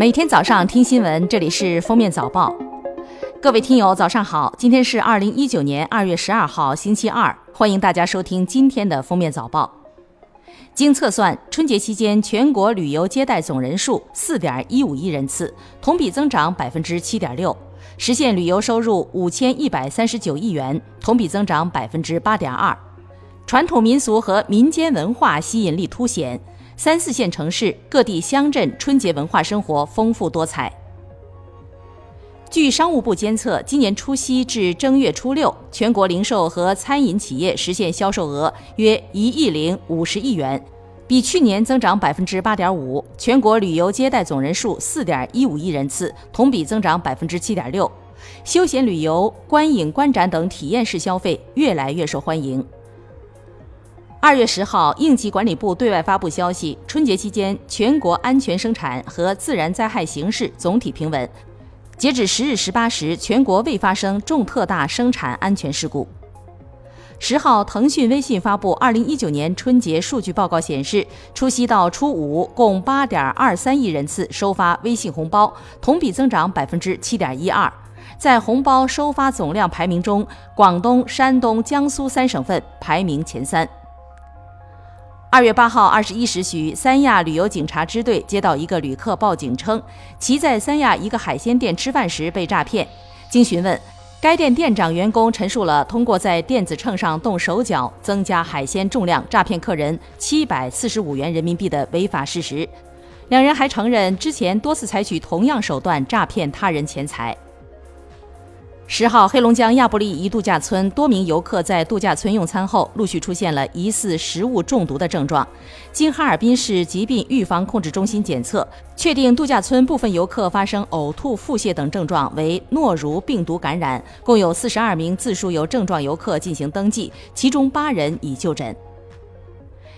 每天早上听新闻，这里是封面早报。各位听友，早上好！今天是二零一九年二月十二号，星期二，欢迎大家收听今天的封面早报。经测算，春节期间全国旅游接待总人数四点一五亿人次，同比增长百分之七点六，实现旅游收入五千一百三十九亿元，同比增长百分之八点二。传统民俗和民间文化吸引力凸显。三四线城市各地乡镇春节文化生活丰富多彩。据商务部监测，今年除夕至正月初六，全国零售和餐饮企业实现销售额约一亿零五十亿元，比去年增长百分之八点五。全国旅游接待总人数四点一五亿人次，同比增长百分之七点六。休闲旅游、观影观展等体验式消费越来越受欢迎。二月十号，应急管理部对外发布消息，春节期间全国安全生产和自然灾害形势总体平稳。截止十日十八时，全国未发生重特大生产安全事故。十号，腾讯微信发布二零一九年春节数据报告显示，除夕到初五共八点二三亿人次收发微信红包，同比增长百分之七点一二。在红包收发总量排名中，广东、山东、江苏三省份排名前三。二月八号二十一时许，三亚旅游警察支队接到一个旅客报警称，其在三亚一个海鲜店吃饭时被诈骗。经询问，该店店长员工陈述了通过在电子秤上动手脚增加海鲜重量诈骗客人七百四十五元人民币的违法事实。两人还承认之前多次采取同样手段诈骗他人钱财。十号，黑龙江亚布力一度假村多名游客在度假村用餐后，陆续出现了疑似食物中毒的症状。经哈尔滨市疾病预防控制中心检测，确定度假村部分游客发生呕吐、腹泻等症状为诺如病毒感染。共有四十二名自述有症状游客进行登记，其中八人已就诊。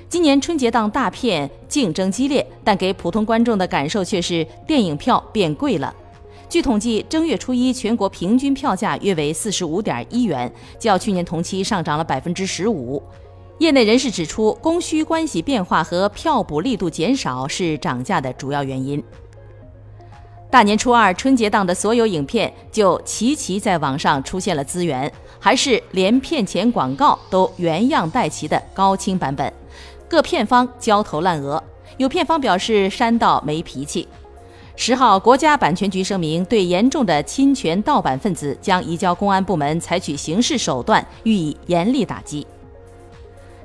今年春节档大片竞争激烈，但给普通观众的感受却是电影票变贵了。据统计，正月初一全国平均票价约为四十五点一元，较去年同期上涨了百分之十五。业内人士指出，供需关系变化和票补力度减少是涨价的主要原因。大年初二春节档的所有影片就齐齐在网上出现了资源，还是连片前广告都原样带齐的高清版本，各片方焦头烂额，有片方表示删到没脾气。十号，国家版权局声明，对严重的侵权盗版分子将移交公安部门采取刑事手段，予以严厉打击。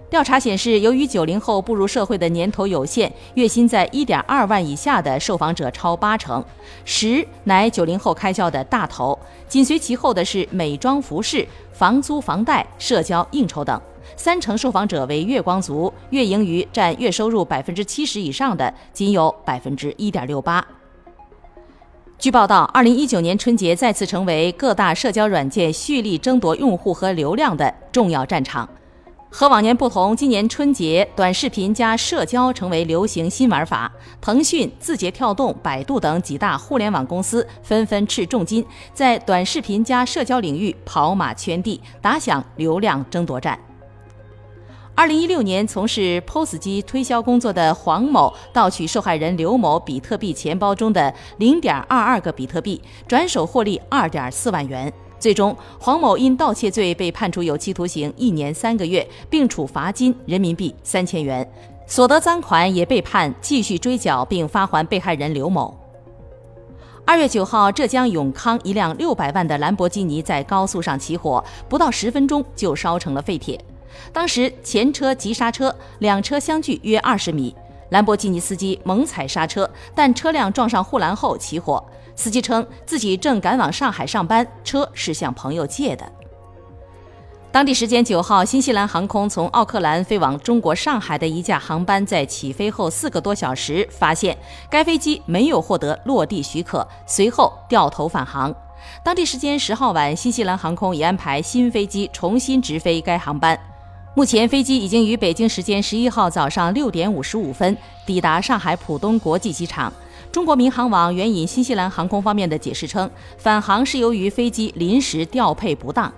调查显示，由于九零后步入社会的年头有限，月薪在一点二万以下的受访者超八成，食乃九零后开销的大头，紧随其后的是美妆、服饰、房租、房贷、社交、应酬等。三成受访者为月光族，月盈余占月收入百分之七十以上的仅有百分之一点六八。据报道，二零一九年春节再次成为各大社交软件蓄力争夺用户和流量的重要战场。和往年不同，今年春节短视频加社交成为流行新玩法。腾讯、字节跳动、百度等几大互联网公司纷纷斥重金在短视频加社交领域跑马圈地，打响流量争夺战。二零一六年从事 POS 机推销工作的黄某盗取受害人刘某比特币钱包中的零点二二个比特币，转手获利二点四万元。最终，黄某因盗窃罪被判处有期徒刑一年三个月，并处罚金人民币三千元，所得赃款也被判继续追缴并发还被害人刘某。二月九号，浙江永康一辆六百万的兰博基尼在高速上起火，不到十分钟就烧成了废铁。当时前车急刹车，两车相距约二十米，兰博基尼司机猛踩刹车，但车辆撞上护栏后起火。司机称自己正赶往上海上班，车是向朋友借的。当地时间九号，新西兰航空从奥克兰飞往中国上海的一架航班在起飞后四个多小时，发现该飞机没有获得落地许可，随后掉头返航。当地时间十号晚，新西兰航空已安排新飞机重新直飞该航班。目前，飞机已经于北京时间十一号早上六点五十五分抵达上海浦东国际机场。中国民航网援引新西兰航空方面的解释称，返航是由于飞机临时调配不当。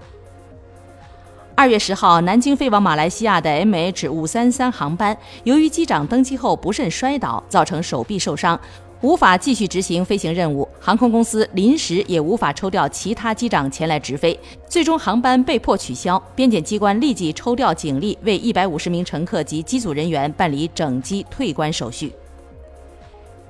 二月十号，南京飞往马来西亚的 MH 五三三航班，由于机长登机后不慎摔倒，造成手臂受伤，无法继续执行飞行任务，航空公司临时也无法抽调其他机长前来直飞，最终航班被迫取消。边检机关立即抽调警力为一百五十名乘客及机组人员办理整机退关手续。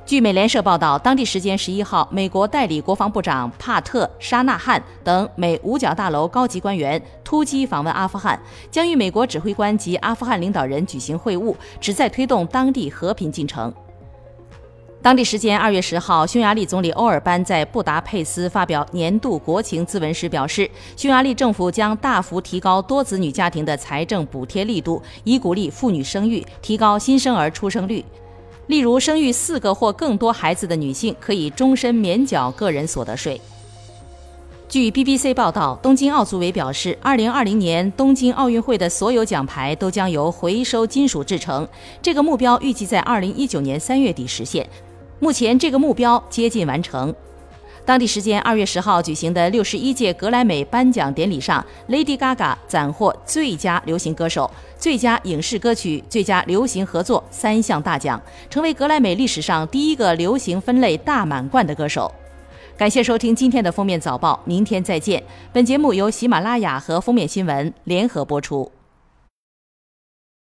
据美联社报道，当地时间十一号，美国代理国防部长帕特·沙纳汉等美五角大楼高级官员突击访问阿富汗，将与美国指挥官及阿富汗领导人举行会晤，旨在推动当地和平进程。当地时间二月十号，匈牙利总理欧尔班在布达佩斯发表年度国情咨文时表示，匈牙利政府将大幅提高多子女家庭的财政补贴力度，以鼓励妇女生育，提高新生儿出生率。例如，生育四个或更多孩子的女性可以终身免缴个人所得税。据 BBC 报道，东京奥组委表示，二零二零年东京奥运会的所有奖牌都将由回收金属制成，这个目标预计在二零一九年三月底实现。目前这个目标接近完成。当地时间二月十号举行的六十一届格莱美颁奖典礼上，Lady Gaga 斩获最佳流行歌手、最佳影视歌曲、最佳流行合作三项大奖，成为格莱美历史上第一个流行分类大满贯的歌手。感谢收听今天的封面早报，明天再见。本节目由喜马拉雅和封面新闻联合播出。